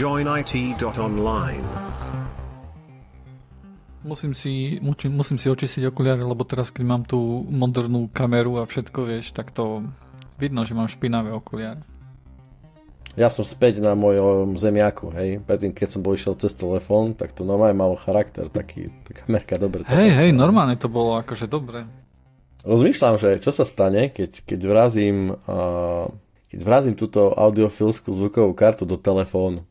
joinit.online. Musím si, musím, musím si očistiť okuliare, lebo teraz, keď mám tú modernú kameru a všetko, vieš, tak to vidno, že mám špinavé okuliare. Ja som späť na mojom zemiaku, hej. Predtým, keď som bol išiel cez telefón, tak to normálne malo charakter, taký, taká merka dobre. Hej, hej, normálne to bolo akože dobre. Rozmýšľam, že čo sa stane, keď, keď vrazím uh, keď vrazím túto audiofilskú zvukovú kartu do telefónu.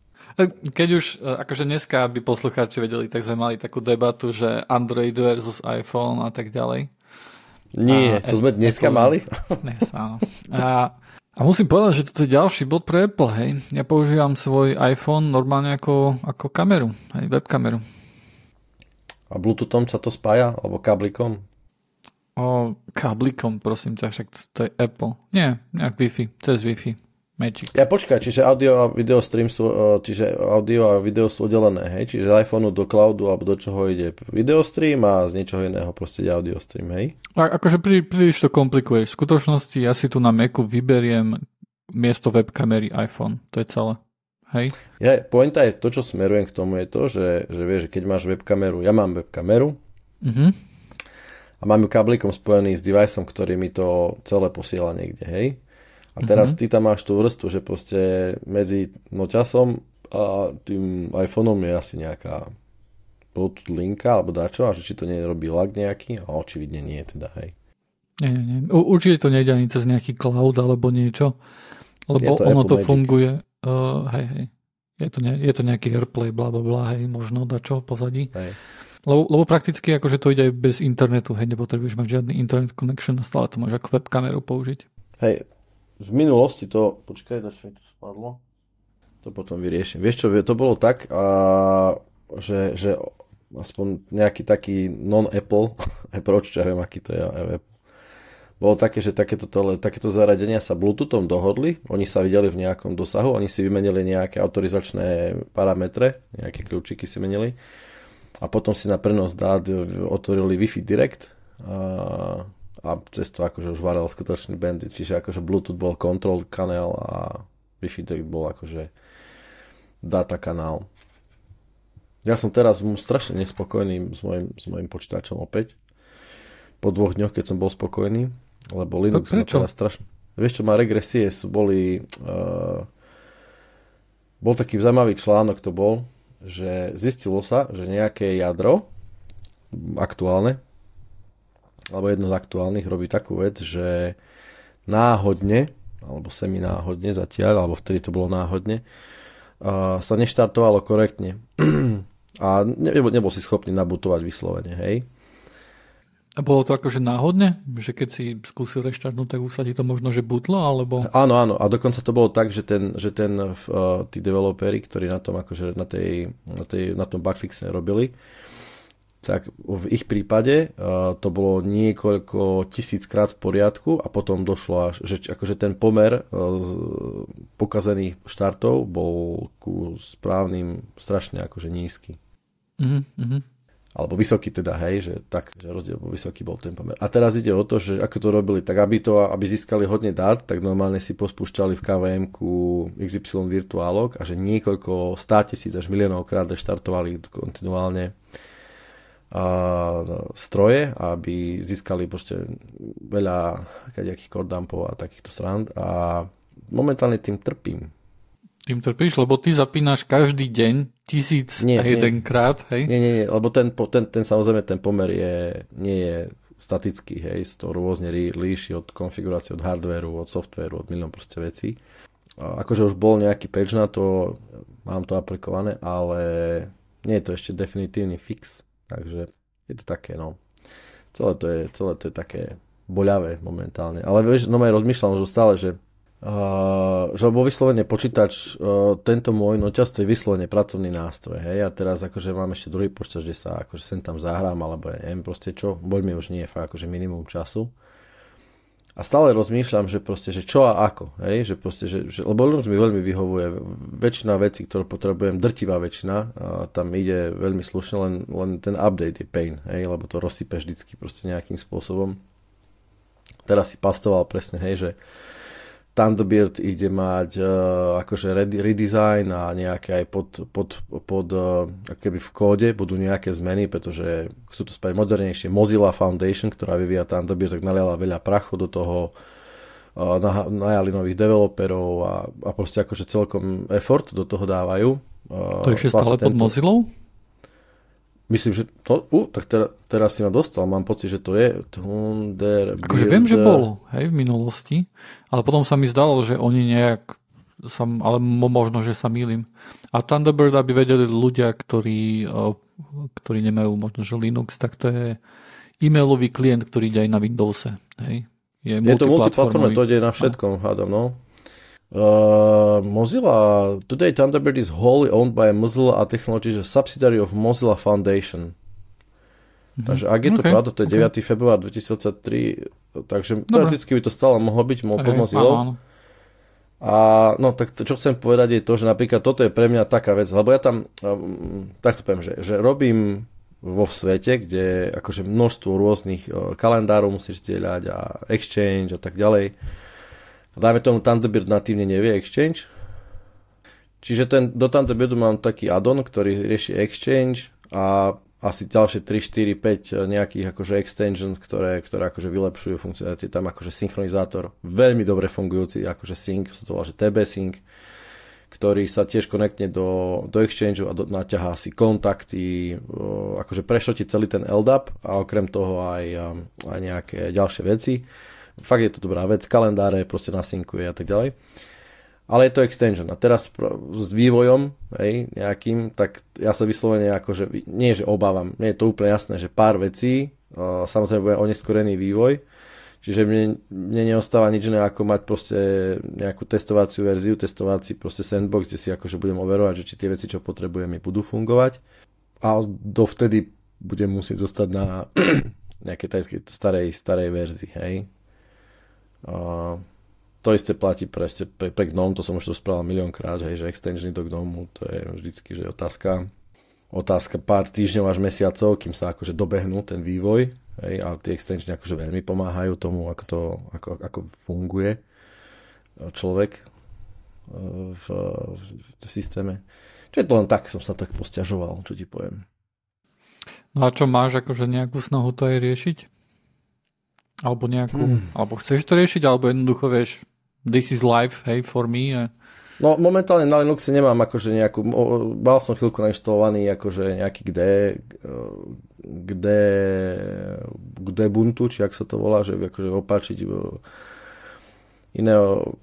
Keď už, e, akože dneska by poslucháči vedeli, tak sme mali takú debatu, že Android versus iPhone a tak ďalej. Nie, a to sme dneska Apple, mali? Dnes, áno. A, a musím povedať, že toto je ďalší bod pre Apple, hej. Ja používam svoj iPhone normálne ako, ako kameru, hej, webkameru. A Bluetoothom sa to spája? Alebo kablikom? O, káblikom, prosím ťa, však to je Apple. Nie, nejak Wi-Fi, cez Wi-Fi. Magic. Ja počkaj, čiže audio a video stream sú, čiže audio a video sú oddelené, hej? Čiže z iPhoneu do cloudu alebo do čoho ide video stream a z niečoho iného proste ide audio stream, hej? A, akože prí, príliš to komplikuješ. V skutočnosti ja si tu na Macu vyberiem miesto webkamery iPhone. To je celé. Hej? Ja, pointa je to, čo smerujem k tomu, je to, že, že vieš, keď máš webkameru, ja mám webkameru, uh-huh a mám ju kablíkom spojený s deviceom, ktorý mi to celé posiela niekde, hej. A teraz mm-hmm. ty tam máš tú vrstvu, že proste medzi noťasom a tým iPhoneom je asi nejaká Bluetooth linka alebo dačo a že či to nerobí lag nejaký a očividne nie teda, hej. Nie, nie, nie. Určite to nejde ani cez nejaký cloud alebo niečo, lebo to ono Apple to Magic. funguje, uh, hej, hej. Je to, ne, je to nejaký AirPlay, bla, bla, bla, hej, možno dačo pozadí. Hej. Lebo, lebo prakticky akože to ide aj bez internetu, hej, nepotrebuješ mať žiadny internet connection a stále to môžeš ako webkameru použiť. Hej, v minulosti to, počkaj, na čo mi to spadlo? To potom vyriešim. Vieš čo, to bolo tak, a, že, že aspoň nejaký taký non-Apple approach, čo ja viem, aký to je bolo také, že takéto, takéto zaradenia sa Bluetoothom dohodli, oni sa videli v nejakom dosahu, oni si vymenili nejaké autorizačné parametre, nejaké kľúčiky si menili a potom si na prenos dát otvorili Wi-Fi Direct a, a cez to akože už varal skutočný bandit, čiže akože Bluetooth bol control kanál a Wi-Fi Direct bol akože data kanál. Ja som teraz strašne nespokojný s mojim, s mojim počítačom opäť. Po dvoch dňoch, keď som bol spokojný, lebo Linux ma teraz strašne... Vieš čo, má regresie, sú boli... Uh, bol taký zaujímavý článok, to bol, že zistilo sa, že nejaké jadro aktuálne, alebo jedno z aktuálnych robí takú vec, že náhodne, alebo semi-náhodne zatiaľ, alebo vtedy to bolo náhodne, uh, sa neštartovalo korektne. A nebol, nebol si schopný nabutovať vyslovene, hej. A bolo to akože náhodne? Že keď si skúsil reštartnúť, tak už sa ti to možno, že butlo, alebo... Áno, áno. A dokonca to bolo tak, že ten, že ten uh, tí developeri, ktorí na tom, akože na, tej, na, tej, na tom bugfixe robili, tak v ich prípade uh, to bolo niekoľko tisíckrát v poriadku a potom došlo až, že akože ten pomer uh, z pokazených štartov bol ku správnym strašne akože nízky. Mm-hmm alebo vysoký teda, hej, že tak, že rozdiel bol vysoký bol ten pomer. A teraz ide o to, že ako to robili, tak aby to, aby získali hodne dát, tak normálne si pospúšťali v kvm XY virtuálok a že niekoľko stá tisíc až miliónov krát reštartovali kontinuálne stroje, aby získali proste veľa nejakých kordampov a takýchto strand a momentálne tým trpím tým trpíš, lebo ty zapínaš každý deň tisíc nie, a jedenkrát, hej? Nie, nie, nie, lebo ten, ten, ten samozrejme ten pomer je, nie je statický, hej, to rôzne líši od konfigurácie, od hardwareu, od softwareu, od milión proste vecí. Akože už bol nejaký patch na to, mám to aplikované, ale nie je to ešte definitívny fix, takže je to také, no. Celé to je, celé to je také boľavé momentálne. Ale vieš, no aj rozmýšľam že stále, že Uh, že bol vyslovene počítač, uh, tento môj noťaz to je vyslovene pracovný nástroj, hej, a teraz akože mám ešte druhý počítač, kde sa akože sem tam zahrám, alebo ja neviem proste čo, boľ mi už nie fakt akože minimum času. A stále rozmýšľam, že proste, že čo a ako, hej, že proste, že, že lebo Linux mi veľmi vyhovuje, väčšina vecí, ktoré potrebujem, drtivá väčšina, tam ide veľmi slušne, len, len ten update je pain, hej, lebo to rozsype vždycky proste nejakým spôsobom. Teraz si pastoval presne, hej, že Thunderbird ide mať uh, akože redesign a nejaké aj pod, pod, pod uh, keby v kóde budú nejaké zmeny, pretože chcú to spraviť modernejšie. Mozilla Foundation, ktorá vyvíja Thunderbird, tak naliala veľa prachu do toho, uh, najali nových developerov a, a proste akože celkom effort do toho dávajú. Uh, to ešte vlastne stále pod Mozillou? Myslím, že to, uh, tak teraz, teraz si ma dostal, mám pocit, že to je Thunder. Akože viem, že bolo, hej, v minulosti, ale potom sa mi zdalo, že oni nejak, sa, ale možno, že sa mýlim. A Thunderbird, aby vedeli ľudia, ktorí, ktorí nemajú možno, že Linux, tak to je e-mailový klient, ktorý ide aj na Windowse, hej. Je, je to multiplatformové, to ide na všetkom, hádam, no. Uh, Mozilla, today Thunderbird is wholly owned by Mozilla a subsidiary of Mozilla Foundation. Mm-hmm. Takže ak je to okay. pravda, to je okay. 9. február 2023, takže teoreticky by to stále mohlo byť pod okay. Mozilla. A no tak to, čo chcem povedať je to, že napríklad toto je pre mňa taká vec, lebo ja tam, um, takto poviem, že, že robím vo svete, kde akože množstvo rôznych uh, kalendárov musíš zdieľať a exchange a tak ďalej dajme tomu Thunderbird natívne nevie Exchange. Čiže ten, do Thunderbirdu mám taký addon, ktorý rieši Exchange a asi ďalšie 3, 4, 5 nejakých akože extensions, ktoré, ktoré akože vylepšujú funkcionality. Tam akože synchronizátor, veľmi dobre fungujúci, akože sync, sa to volá, že TB sync, ktorý sa tiež konektne do, do Exchange a do, naťahá si kontakty, akože prešotí celý ten LDAP a okrem toho aj, aj nejaké ďalšie veci fakt je to dobrá vec, kalendáre proste nasinkuje a tak ďalej. Ale je to extension. A teraz s vývojom hej, nejakým, tak ja sa vyslovene akože, nie že obávam, nie je to úplne jasné, že pár vecí, samozrejme bude oneskorený vývoj, čiže mne, mne neostáva nič iné ako mať proste nejakú testovaciu verziu, testovací proste sandbox, kde si akože budem overovať, že či tie veci, čo potrebujem, mi budú fungovať. A dovtedy budem musieť zostať na nejakej starej, starej verzii, hej. A to isté platí pre, pre, pre GNOME, to som už to spravil miliónkrát, že extensiony do GNOME, to je vždycky, že otázka, otázka pár týždňov až mesiacov, kým sa akože dobehnú ten vývoj, hej, a tie extensiony akože veľmi pomáhajú tomu, ako to, ako, ako funguje človek e, v, v, v systéme. Čo to len tak, som sa tak posťažoval, čo ti poviem. No a čo máš akože nejakú snahu to aj riešiť? Alebo nejakú, hmm. alebo chceš to riešiť, alebo jednoducho vieš, this is life, hey, for me. A... No momentálne na Linuxe nemám akože nejakú, mal som chvíľku nainštalovaný akože nejaký kde, kde, kde Ubuntu, či ak sa to volá, že akože opáčiť iné,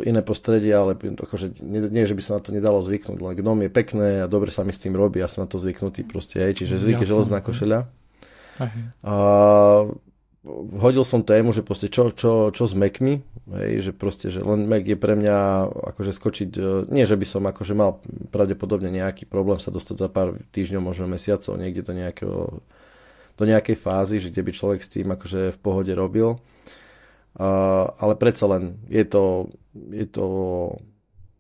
iné prostredie, ale akože nie, nie, že by sa na to nedalo zvyknúť, len GNOME je pekné a dobre sa mi s tým robí, ja som na to zvyknutý proste, hej, čiže zvyk je železná košeľa. A hodil som tému, že proste čo, čo, čo s Macmi, hej, že proste, že len Mac je pre mňa akože skočiť, e, nie že by som akože mal pravdepodobne nejaký problém sa dostať za pár týždňov, možno mesiacov niekde do nejakého do nejakej fázy, že kde by človek s tým akože v pohode robil. Uh, ale predsa len je to, je to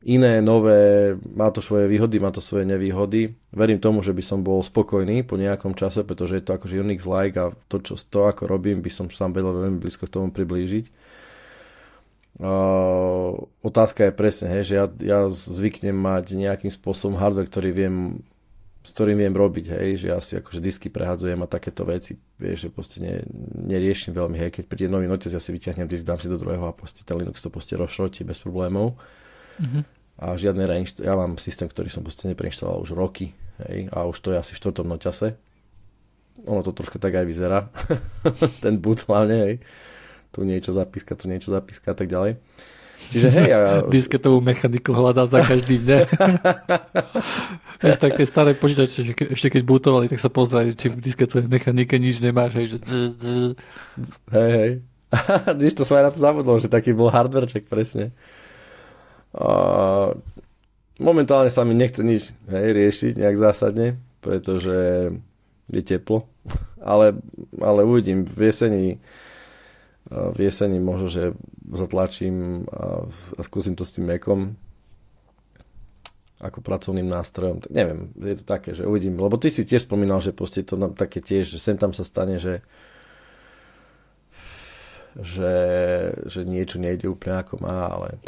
iné, nové, má to svoje výhody, má to svoje nevýhody. Verím tomu, že by som bol spokojný po nejakom čase, pretože je to akože Unix-like a to, čo, to ako robím, by som sám vedel veľmi blízko k tomu priblížiť. Uh, otázka je presne, hej, že ja, ja zvyknem mať nejakým spôsobom hardware, ktorý viem, s ktorým viem robiť, hej, že ja si akože disky prehadzujem a takéto veci, vieš, že proste ne, neriešim veľmi, hej, keď príde nový notes, ja si vyťahnem disk, dám si do druhého a proste ten Linux to proste rozšrotí bez problémov. Mm-hmm a žiadne reinšt- ja mám systém, ktorý som proste nepreinštaloval už roky hej, a už to je asi v čtvrtom noťase. Ono to troška tak aj vyzerá. Ten boot hlavne, hej. Tu niečo zapíska, tu niečo zapíska a tak ďalej. Čiže hej, ja... Disketovú mechaniku hľadá za každým dňom. ešte tak tie staré počítače, že ešte keď bootovali, tak sa pozdrajú, či v disketovej mechanike nič nemáš, hej, že... Hej, hej. Když to som aj na to zabudol, že taký bol hardwareček, presne. Momentálne sa mi nechce nič hej, riešiť nejak zásadne, pretože je teplo, ale, ale uvidím v jeseni v jeseni možno, že zatlačím a, a skúsim to s tým mekom ako pracovným nástrojom. Tak neviem, je to také, že uvidím. Lebo ty si tiež spomínal, že proste to nám také tiež, že sem tam sa stane, že že, že niečo nejde úplne ako má, ale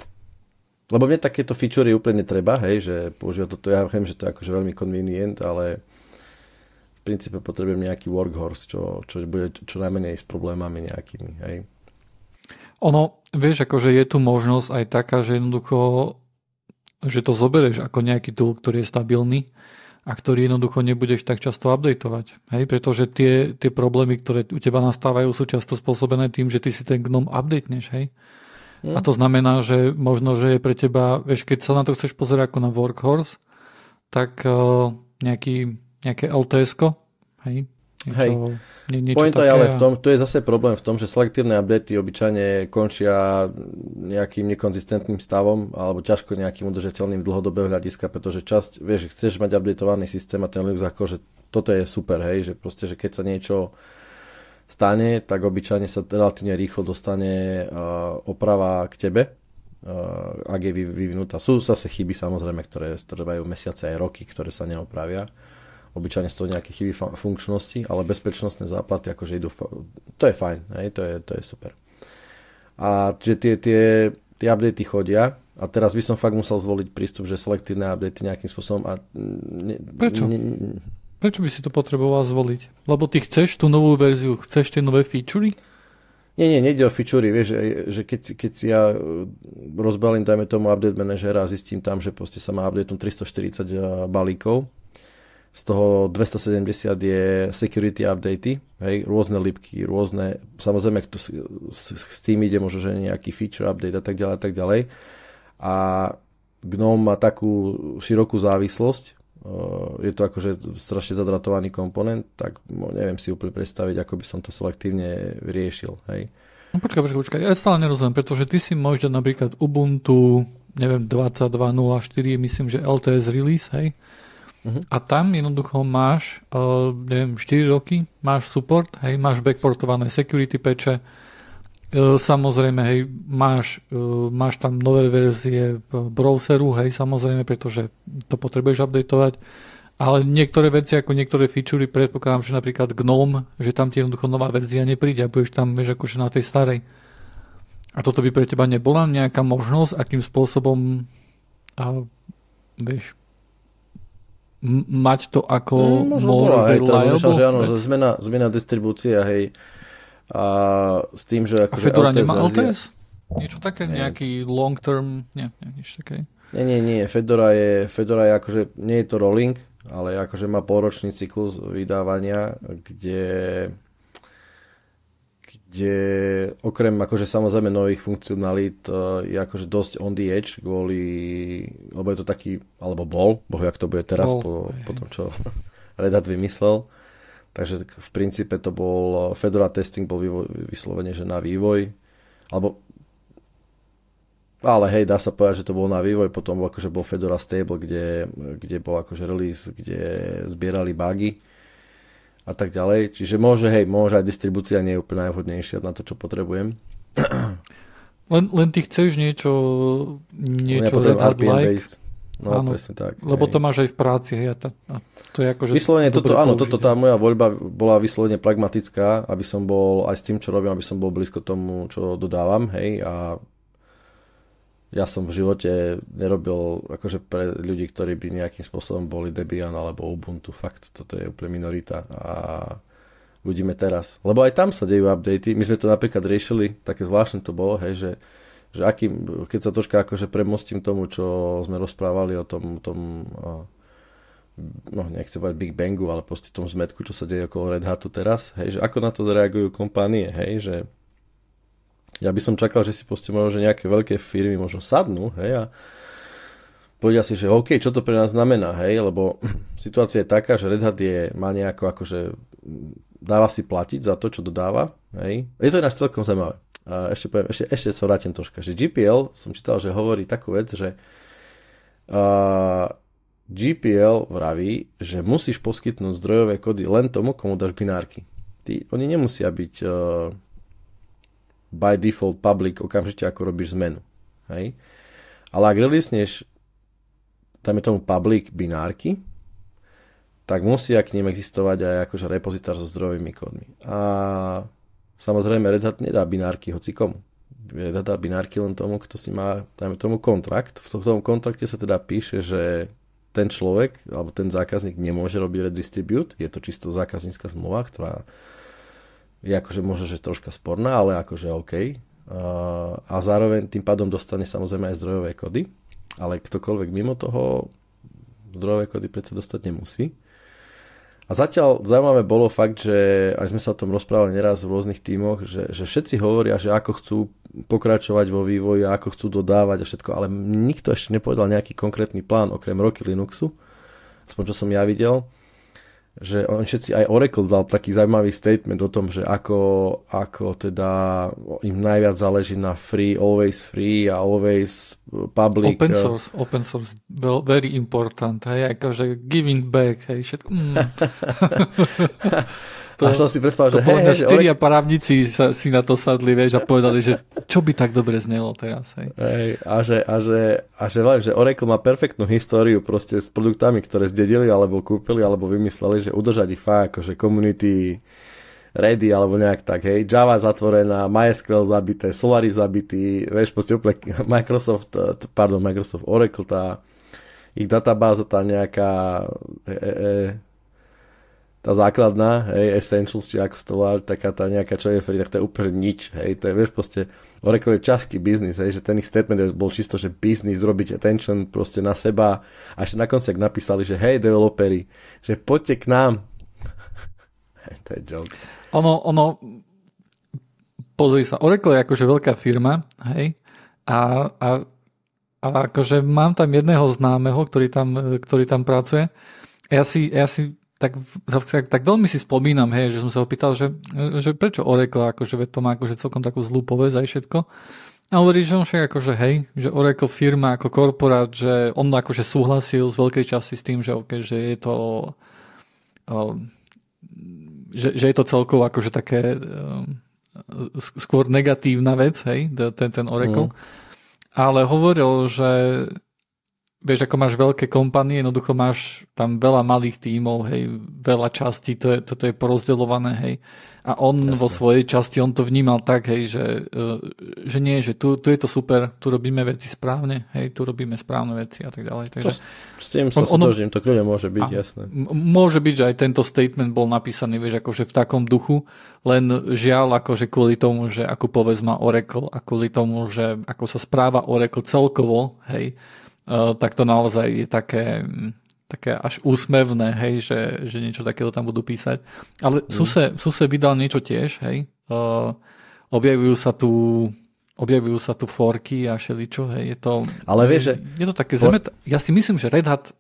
lebo mne takéto featurey úplne netreba, hej, že používa toto, ja viem, že to je akože veľmi convenient, ale v princípe potrebujem nejaký workhorse, čo, čo bude čo najmenej s problémami nejakými, hej. Ono, vieš, akože je tu možnosť aj taká, že jednoducho, že to zoberieš ako nejaký tool, ktorý je stabilný a ktorý jednoducho nebudeš tak často updateovať. Hej? Pretože tie, tie problémy, ktoré u teba nastávajú, sú často spôsobené tým, že ty si ten GNOME updateneš. Hej? Hmm. A to znamená, že možno, že je pre teba, vieš, keď sa na to chceš pozerať ako na workhorse, tak uh, nejaký, nejaké LTS-ko, hej, Niečo, hej. Nie, niečo Pointa je ale v tom, tu je zase problém v tom, že selektívne updaty obyčajne končia nejakým nekonzistentným stavom alebo ťažko nejakým udržateľným dlhodobého hľadiska, pretože časť, vieš, chceš mať updatovaný systém a ten Linux ako, že toto je super, hej, že proste, že keď sa niečo stane, tak obyčajne sa relatívne rýchlo dostane uh, oprava k tebe, uh, ak je vyvinutá. Sú zase chyby samozrejme, ktoré trvajú mesiace aj roky, ktoré sa neopravia. Obyčajne sú to nejaké chyby funkčnosti, ale bezpečnostné záplaty akože idú, to je fajn, hej, to, je, to je super. A že tie, tie, tie updaty chodia a teraz by som fakt musel zvoliť prístup, že selektívne updaty nejakým spôsobom a... Ne, Prečo? Ne, Prečo by si to potreboval zvoliť? Lebo ty chceš tú novú verziu, chceš tie nové featurey? Nie, nie, nejde o featurey, vieš, že, že keď, keď ja e, rozbalím, dajme tomu update manažera a zistím tam, že proste sa má update 340 e, balíkov, z toho 270 je security updaty, hej, rôzne lipky, rôzne, samozrejme, kto s, s, s tým ide možno, že nejaký feature update a tak ďalej a tak ďalej. A GNOME má takú širokú závislosť, je to akože strašne zadratovaný komponent, tak neviem si úplne predstaviť, ako by som to selektívne riešil. Hej. No počkaj, počkaj, počkaj, ja stále nerozumiem, pretože ty si môžeš dať napríklad Ubuntu, neviem, 22.04, myslím, že LTS release, hej, uh-huh. a tam jednoducho máš, uh, neviem, 4 roky, máš support, hej, máš backportované security patche, E, samozrejme, hej, máš, e, máš tam nové verzie browseru, hej, samozrejme, pretože to potrebuješ updateovať, ale niektoré veci, ako niektoré featurey, predpokladám, že napríklad GNOME, že tam ti jednoducho nová verzia nepríde a budeš tam, vieš, akože na tej starej. A toto by pre teba nebola nejaká možnosť, akým spôsobom a, vieš, mať to ako mm, možno bola, hej, teraz že áno, zmena, zmena distribúcie, hej, a s tým, že... Akože a Fedora LTS nemá LTS? Niečo také? Nie. Nejaký long term? Nie, nie, nič také. Nie, nie, nie. Fedora je, Fedora je akože, nie je to rolling, ale akože má polročný cyklus vydávania, kde kde okrem akože samozrejme nových funkcionalít e, je akože dosť on the edge kvôli, lebo je to taký, alebo bol, boh jak to bude teraz bol, po, po tom, čo Red Hat vymyslel, Takže v princípe to bol, Fedora testing bol vývoj, vyslovene, že na vývoj, alebo ale hej, dá sa povedať, že to bol na vývoj, potom bol, akože bol Fedora Stable, kde, kde bol akože release, kde zbierali bugy a tak ďalej. Čiže môže, hej, môže aj distribúcia nie je úplne najvhodnejšia na to, čo potrebujem. Len, len ty chceš niečo, niečo ja Red Hat like, No, áno, presne tak. Lebo hej. to máš aj v práci, hej, a, to, a to je akože Vyslovene toto, áno, toto tá moja voľba bola vyslovene pragmatická, aby som bol aj s tým, čo robím, aby som bol blízko tomu, čo dodávam, hej, a ja som v živote nerobil akože pre ľudí, ktorí by nejakým spôsobom boli Debian alebo Ubuntu, fakt, toto je úplne minorita a uvidíme teraz. Lebo aj tam sa dejú updaty, my sme to napríklad riešili, také zvláštne to bolo, hej, že že aký, keď sa troška akože premostím tomu, čo sme rozprávali o tom, tom no nechcem povedať Big Bangu, ale proste tom zmetku, čo sa deje okolo Red Hatu teraz, hej, že ako na to zareagujú kompánie, hej, že ja by som čakal, že si proste možno, že nejaké veľké firmy možno sadnú, hej, a povedia si, že OK, čo to pre nás znamená, hej, lebo situácia je taká, že Red Hat je, má nejako akože dáva si platiť za to, čo dodáva, hej. Je to ináč celkom zaujímavé ešte, poviem, ešte, ešte sa vrátim troška, že GPL, som čítal, že hovorí takú vec, že uh, GPL vraví, že musíš poskytnúť zdrojové kódy len tomu, komu dáš binárky. Ty, oni nemusia byť uh, by default public okamžite, ako robíš zmenu. Hej? Ale ak releasneš dajme tomu public binárky, tak musia k ním existovať aj akože repozitár so zdrojovými kódmi. A Samozrejme, Red Hat nedá binárky hoci komu. dá binárky len tomu, kto si má, dajme tomu, kontrakt. V tom kontrakte sa teda píše, že ten človek, alebo ten zákazník nemôže robiť redistribute, je to čisto zákaznícka zmluva, ktorá je akože možno, že troška sporná, ale akože OK. A zároveň tým pádom dostane samozrejme aj zdrojové kody, ale ktokoľvek mimo toho zdrojové kody predsa dostať nemusí. A zatiaľ zaujímavé bolo fakt, že aj sme sa o tom rozprávali neraz v rôznych tímoch, že, že všetci hovoria, že ako chcú pokračovať vo vývoji, ako chcú dodávať a všetko, ale nikto ešte nepovedal nejaký konkrétny plán okrem roky Linuxu, aspoň čo som ja videl že on všetci, aj Oracle dal taký zaujímavý statement o tom, že ako, ako teda im najviac záleží na free, always free a always public. Open source, open source, very important, hej, akože giving back, hej, všetko. Mm. To, a som si predstavil, že hej, hej, štyria orek... právnici sa, si na to sadli, vieš, a povedali, že čo by tak dobre znelo teraz, hej. hej a že, a že, a že, viem, že Oracle má perfektnú históriu proste s produktami, ktoré zdedili, alebo kúpili, alebo vymysleli, že udržať ich fakt, akože community ready, alebo nejak tak, hej, Java zatvorená, MySQL zabité, Solaris zabitý, vieš, proste úplne Microsoft, pardon, Microsoft Oracle, tá ich databáza, tá nejaká e, e, e, tá základná, hej, Essentials, či ako to volá, taká tá nejaká, čo je free, tak to je úplne nič, hej, to je, vieš, proste, Oracle je ťažký biznis, hej, že ten ich statement bol čisto, že biznis, robiť attention proste na seba a ešte na konci napísali, že hej, developeri, že poďte k nám. to je joke. Ono, ono, pozri sa, Oracle je akože veľká firma, hej, a, a, a akože mám tam jedného známeho, ktorý tam, ktorý tam pracuje. Ja si, ja si tak, tak, tak veľmi si spomínam, hej, že som sa opýtal, že, že prečo Oracle, akože to má akože celkom takú zlú povedz aj všetko. A hovorí, že on však akože hej, že Oracle firma ako korporát, že on akože súhlasil z veľkej časti s tým, že, okay, že je to um, že, že je to celkovo akože také um, skôr negatívna vec, hej, ten, ten Oracle. Mm. Ale hovoril, že vieš, ako máš veľké kompanie, jednoducho máš tam veľa malých tímov, hej, veľa častí, to je, toto je porozdeľované, hej. A on Jasne. vo svojej časti, on to vnímal tak, hej, že, e, že nie, že tu, tu je to super, tu robíme veci správne, hej, tu robíme správne veci a tak ďalej. Takže, to, s tým sa on, stožím, to kľudne môže byť, a, jasné. Môže byť, že aj tento statement bol napísaný, vieš, akože v takom duchu, len žiaľ, akože kvôli tomu, že ako povedz má Oracle a kvôli tomu, že ako sa správa Oracle celkovo, hej, tak to naozaj je také, také až úsmevné, hej, že, že niečo takéto tam budú písať. Ale mm. Suse, Suse vydal niečo tiež, hej. Uh, objavujú sa tu objavujú sa tu forky a všeličo, hej, je to... Ale vieš, že... Je to také zeme... Ja si myslím, že Red Hat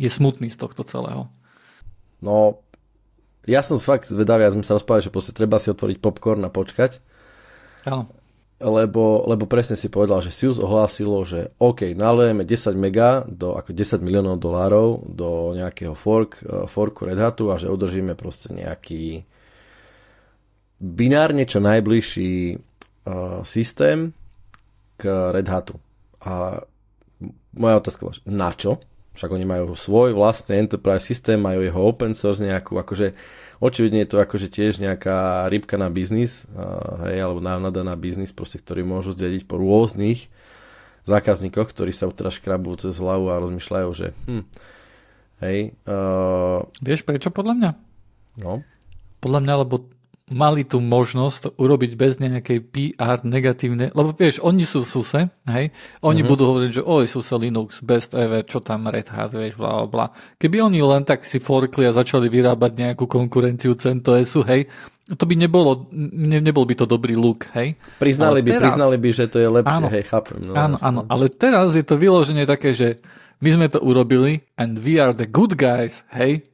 je smutný z tohto celého. No, ja som fakt zvedavý, ja sme sa rozprávali, že proste treba si otvoriť popcorn a počkať. Áno lebo, lebo presne si povedal, že Sius ohlásilo, že OK, nalejeme 10 mega do ako 10 miliónov dolárov do nejakého fork, uh, forku Red Hatu a že udržíme proste nejaký binárne čo najbližší uh, systém k Red Hatu. A moja otázka bola, na čo? Však oni majú svoj vlastný enterprise systém, majú jeho open source nejakú, akože Očividne je to akože tiež nejaká rybka na biznis, hej, alebo návnada na biznis, proste, ktorý môžu zdediť po rôznych zákazníkoch, ktorí sa teraz škrabú cez hlavu a rozmýšľajú, že hm, hej. Uh... Vieš prečo podľa mňa? No. Podľa mňa, lebo mali tú možnosť urobiť bez nejakej PR negatívne, lebo vieš, oni sú SUSE, hej, oni uh-huh. budú hovoriť, že oj, SUSE Linux, best ever, čo tam Red Hat, vieš, bla, bla, bla. Keby oni len tak si forkli a začali vyrábať nejakú konkurenciu CentOSu, hej, to by nebolo, ne, nebol by to dobrý look, hej. Priznali ale by, teraz, priznali by, že to je lepšie, áno, hej, chápem. No, áno, áno, ale teraz je to vyloženie také, že my sme to urobili and we are the good guys, hej,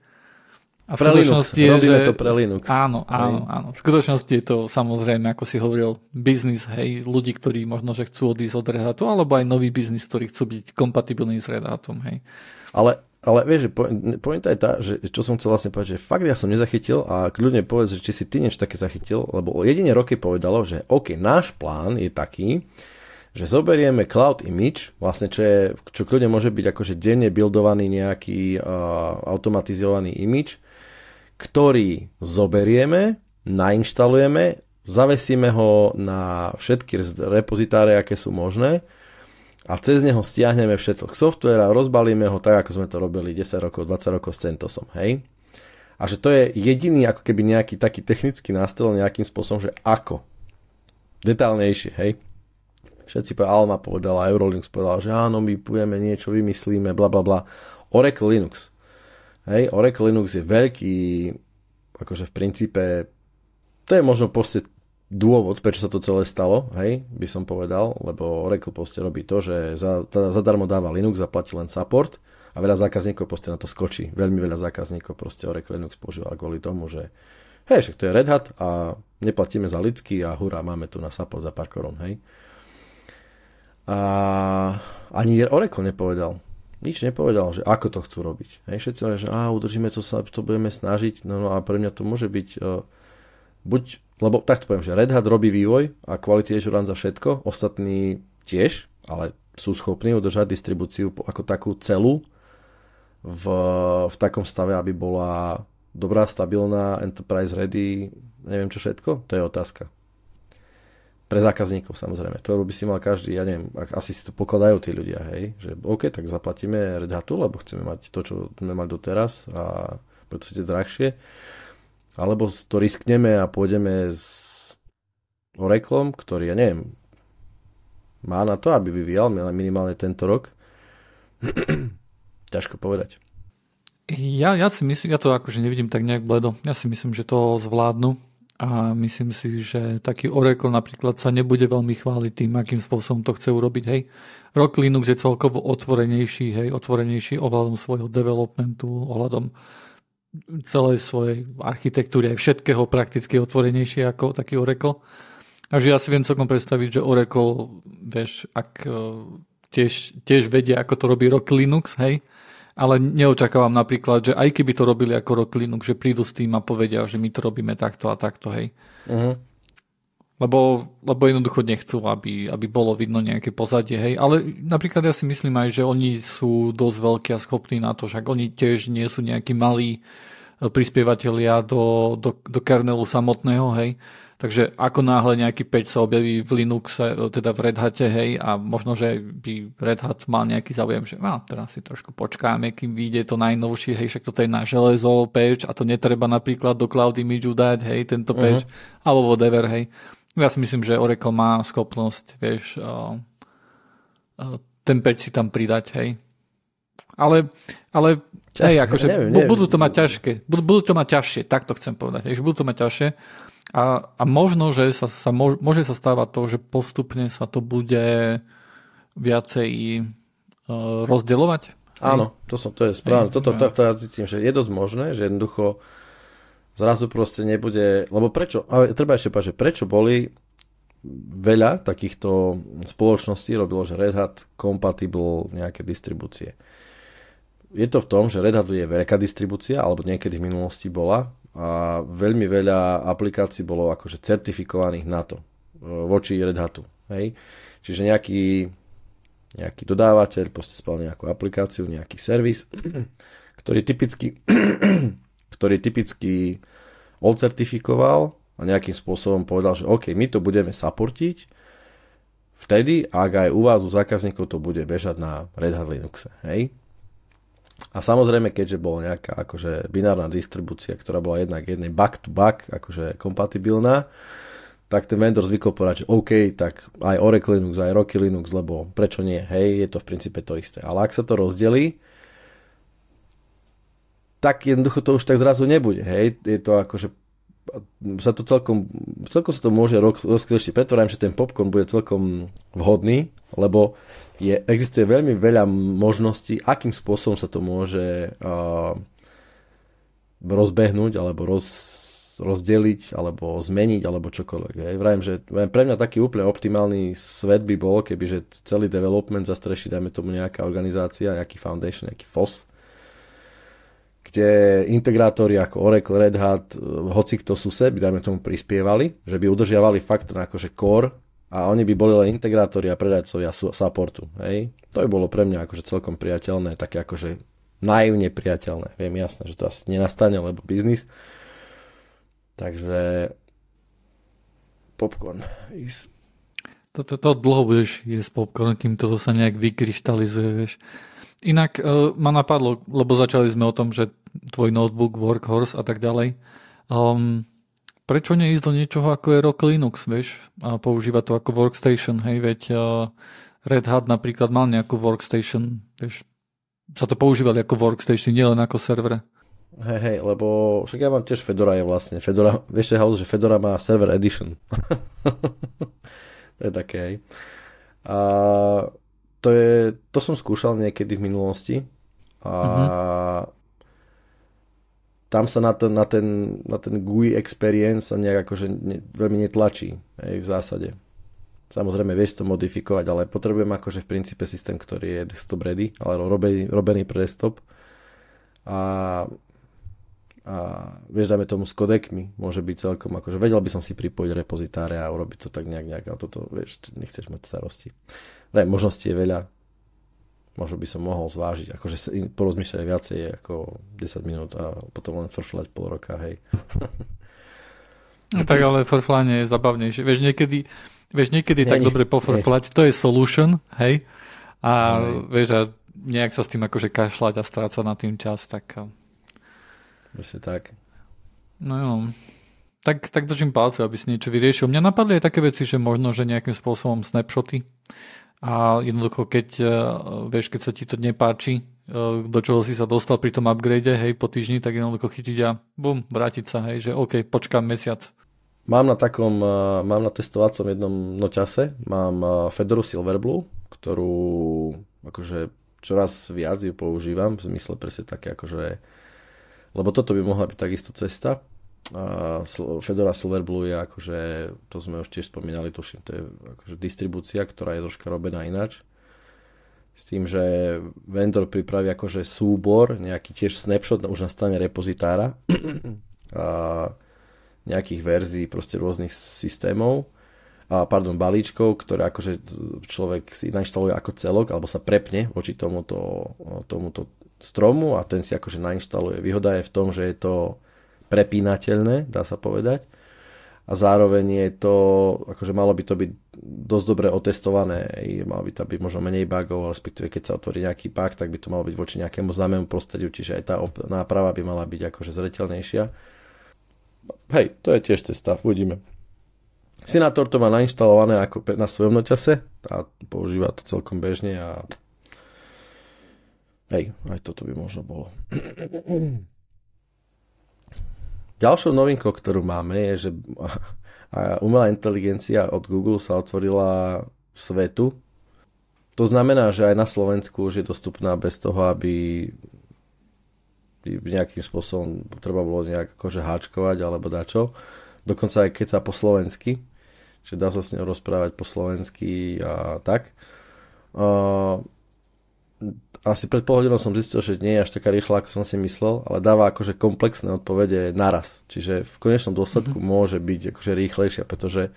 a v pre skutočnosti Linux. je, Robíme že... to pre Linux. Áno, áno, áno. V skutočnosti je to samozrejme, ako si hovoril, biznis, hej, ľudí, ktorí možno, že chcú odísť od Red Hatu, alebo aj nový biznis, ktorí chcú byť kompatibilní s Red Hatom, hej. Ale, ale vieš, že pointa je tá, že čo som chcel vlastne povedať, že fakt ja som nezachytil a kľudne povedz, že či si ty niečo také zachytil, lebo jedine roky povedalo, že OK, náš plán je taký, že zoberieme cloud image, vlastne čo, je, čo kľudne môže byť akože denne buildovaný nejaký uh, automatizovaný image, ktorý zoberieme, nainštalujeme zavesíme ho na všetky repozitáre, aké sú možné a cez neho stiahneme všetok software a rozbalíme ho tak, ako sme to robili 10 rokov, 20 rokov s CentOSom, hej? A že to je jediný ako keby nejaký taký technický nástroj nejakým spôsobom, že ako. Detálnejšie, hej? Všetci povedali, Alma povedala, Eurolinux povedala, že áno, my budeme niečo, vymyslíme, bla bla bla. Oracle Linux. Hej, Oracle Linux je veľký, akože v princípe, to je možno proste dôvod, prečo sa to celé stalo, hej, by som povedal, lebo Oracle proste robí to, že za, teda zadarmo dáva Linux, zaplatí len support a veľa zákazníkov proste na to skočí. Veľmi veľa zákazníkov proste Oracle Linux používa kvôli tomu, že hej, však to je Red Hat a neplatíme za lidský a hurá, máme tu na support za pár korún, hej. A ani Oracle nepovedal. Nič nepovedal, že ako to chcú robiť. Hej, všetci hovoria, že á, udržíme to, sa to budeme snažiť, no, no a pre mňa to môže byť uh, buď lebo takto poviem, že Red Hat robí vývoj a Quality Assurance za všetko, ostatní tiež, ale sú schopní udržať distribúciu ako takú celú v, v takom stave, aby bola dobrá, stabilná, enterprise ready, neviem čo všetko, to je otázka. Pre zákazníkov samozrejme. To by si mal každý, ja neviem, asi si to pokladajú tí ľudia, hej, že OK, tak zaplatíme Red Hatu, lebo chceme mať to, čo sme mali doteraz a bude to drahšie alebo to riskneme a pôjdeme s Oraclom, ktorý, ja neviem, má na to, aby vyvíjal minimálne tento rok. Ťažko povedať. Ja, ja si myslím, ja to akože nevidím tak nejak bledo. Ja si myslím, že to zvládnu a myslím si, že taký Oracle napríklad sa nebude veľmi chváliť tým, akým spôsobom to chce urobiť. Hej. Rock Linux je celkovo otvorenejší, hej, otvorenejší ohľadom svojho developmentu, ohľadom celej svojej architektúry aj všetkého prakticky otvorenejšie ako taký Oracle. Takže ja si viem celkom predstaviť, že Oracle, vieš, ak e, tiež, tiež vedia, ako to robí Rock Linux, hej, ale neočakávam napríklad, že aj keby to robili ako Rock Linux, že prídu s tým a povedia, že my to robíme takto a takto, hej. Uh-huh. Lebo, lebo jednoducho nechcú, aby, aby bolo vidno nejaké pozadie, hej. Ale napríklad ja si myslím aj, že oni sú dosť veľkí a schopní na to, však oni tiež nie sú nejakí malí e, prispievateľia do, do, do kernelu samotného, hej. Takže ako náhle nejaký patch sa objaví v Linuxe, e, teda v Red Hate, hej, a možno, že by Red Hat mal nejaký záujem, že no, teraz si trošku počkáme, kým vyjde to najnovšie, hej, však toto je na železo patch a to netreba napríklad do Cloud Image dať, hej, tento patch, uh-huh. alebo whatever, hej ja si myslím, že Oracle má schopnosť, vieš, uh, uh, ten patch si tam pridať, hej. Ale, ale Ťažké, hej, akože neviem, neviem. budú to mať ťažké. Budú, budú to mať ťažšie, tak to chcem povedať. Hej, budú to mať ťažšie. A, a možno, že sa, sa môže, sa stávať to, že postupne sa to bude viacej uh, rozdeľovať. Áno, to, som, to je správne. Toto to, to, to ja cítim, že je dosť možné, že jednoducho zrazu proste nebude, lebo prečo, ale treba ešte povedať, že prečo boli veľa takýchto spoločností robilo, že Red Hat compatible nejaké distribúcie. Je to v tom, že Red Hat je veľká distribúcia, alebo niekedy v minulosti bola a veľmi veľa aplikácií bolo akože certifikovaných na to e, voči Red Hatu. Hej? Čiže nejaký, nejaký dodávateľ proste spal nejakú aplikáciu, nejaký servis, ktorý typicky ktorý typicky odcertifikoval a nejakým spôsobom povedal, že OK, my to budeme supportiť, vtedy, ak aj u vás, u zákazníkov, to bude bežať na Red Hat Linuxe. Hej? A samozrejme, keďže bola nejaká akože binárna distribúcia, ktorá bola jednak jednej back to back, akože kompatibilná, tak ten vendor zvykol povedať, že OK, tak aj Oracle Linux, aj Rocky Linux, lebo prečo nie, hej, je to v princípe to isté. Ale ak sa to rozdelí, tak jednoducho to už tak zrazu nebude. Hej? Je to akože sa to celkom, celkom sa to môže rozkriešť. Preto že ten popcorn bude celkom vhodný, lebo je, existuje veľmi veľa možností, akým spôsobom sa to môže uh, rozbehnúť alebo roz, rozdeliť alebo zmeniť alebo čokoľvek. Hej. Vrajím, že pre mňa taký úplne optimálny svet by bol, keby že celý development zastreší, dajme tomu nejaká organizácia, nejaký foundation, nejaký FOS, kde integrátori ako Oracle, Red Hat, eh, hoci kto sused, by dajme tomu prispievali, že by udržiavali fakt akože core a oni by boli len integrátori a predajcovia supportu. Hej? To by bolo pre mňa akože celkom priateľné, také akože naivne priateľné. Viem jasné, že to asi nenastane, lebo biznis. Takže popcorn. To, to, to dlho budeš jesť popcorn, kým to sa nejak vykryštalizuje, vieš. Inak uh, ma napadlo, lebo začali sme o tom, že tvoj notebook, workhorse a tak ďalej. Um, prečo neísť do niečoho ako je Rock Linux, vieš, a používať to ako workstation, hej, veď uh, Red Hat napríklad mal nejakú workstation, vieš, sa to používali ako workstation, nielen ako server. Hej, hej, lebo však ja mám tiež Fedora je vlastne, Fedora, vieš, že Fedora má server edition. to je také, hej. A to je, to som skúšal niekedy v minulosti a uh-huh. Tam sa na ten, na ten, na ten GUI experience sa nejak akože ne, veľmi netlačí, hej, v zásade. Samozrejme, vieš to modifikovať, ale potrebujem akože v princípe systém, ktorý je desktop ready, ale robený, robený pre desktop. A, a vieš, dáme tomu s kodekmi, môže byť celkom, akože vedel by som si pripojiť repozitáre a urobiť to tak nejak, nejak, ale toto, vieš, nechceš mať starosti. Ne, možností je veľa, možno by som mohol zvážiť, akože porozmýšľať viacej ako 10 minút a potom len frflať pol roka, hej. No, tak ale frflanie je zabavnejšie. Vieš, niekedy, Vieš, niekedy ja, tak nie, dobre pofrflať, to je solution, hej? A hej. vieš, a nejak sa s tým akože kašľať a strácať na tým čas, tak... Vlastne tak. No jo. Tak, tak držím palce, aby si niečo vyriešil. Mňa napadli aj také veci, že možno, že nejakým spôsobom snapshoty a jednoducho, keď, e, vieš, keď sa ti to nepáči, e, do čoho si sa dostal pri tom upgrade, hej, po týždni, tak jednoducho chytiť a bum, vrátiť sa, hej, že OK, počkám mesiac, Mám na takom, eh, mám na testovacom jednom noťase, mám Fedoru Silverblue, ktorú akože čoraz viac ju používam, v zmysle presne také akože, lebo toto by mohla byť takisto cesta. Fedora Silverblue je akože, to sme už tiež spomínali, tuším, to je akože distribúcia, ktorá je troška robená ináč. S tým, že vendor pripraví akože súbor, nejaký tiež snapshot už na stane repozitára. a nejakých verzií proste rôznych systémov a pardon, balíčkov, ktoré akože človek si nainštaluje ako celok alebo sa prepne voči tomuto, tomuto stromu a ten si akože nainštaluje. Výhoda je v tom, že je to prepínateľné, dá sa povedať a zároveň je to, akože malo by to byť dosť dobre otestované, malo by to byť možno menej bugov, respektíve keď sa otvorí nejaký bug, tak by to malo byť voči nejakému známemu prostrediu, čiže aj tá náprava by mala byť akože zretelnejšia hej, to je tiež cesta, uvidíme. Senátor to má nainštalované ako na svojom noťase a používa to celkom bežne a hej, aj toto by možno bolo. Ďalšou novinkou, ktorú máme, je, že umelá inteligencia od Google sa otvorila svetu. To znamená, že aj na Slovensku už je dostupná bez toho, aby nejakým spôsobom treba bolo nejak akože háčkovať alebo dačo. Dokonca aj keď sa po slovensky, že dá sa s ňou rozprávať po slovensky a tak. Asi pred pol hodinou som zistil, že nie je až taká rýchla, ako som si myslel, ale dáva akože komplexné odpovede naraz. Čiže v konečnom dôsledku mm-hmm. môže byť akože rýchlejšia, pretože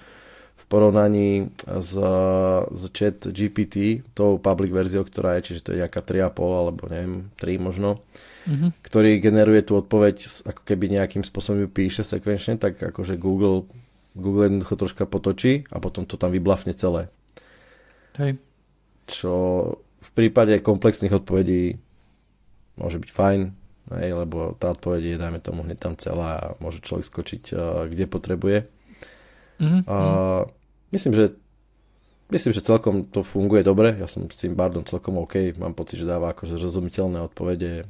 v porovnaní s, s chat GPT, tou public verziou, ktorá je, čiže to je nejaká 3,5 alebo neviem, 3 možno, mm-hmm. ktorý generuje tú odpoveď, ako keby nejakým spôsobom ju píše sekvenčne, tak akože Google, Google jednoducho troška potočí a potom to tam vyblafne celé. Hej. Čo v prípade komplexných odpovedí môže byť fajn, hej, lebo tá odpoveď je, dajme tomu, hneď tam celá a môže človek skočiť, uh, kde potrebuje. Mm-hmm. Uh, myslím, že Myslím, že celkom to funguje dobre. Ja som s tým Bardom celkom OK. Mám pocit, že dáva akože zrozumiteľné odpovede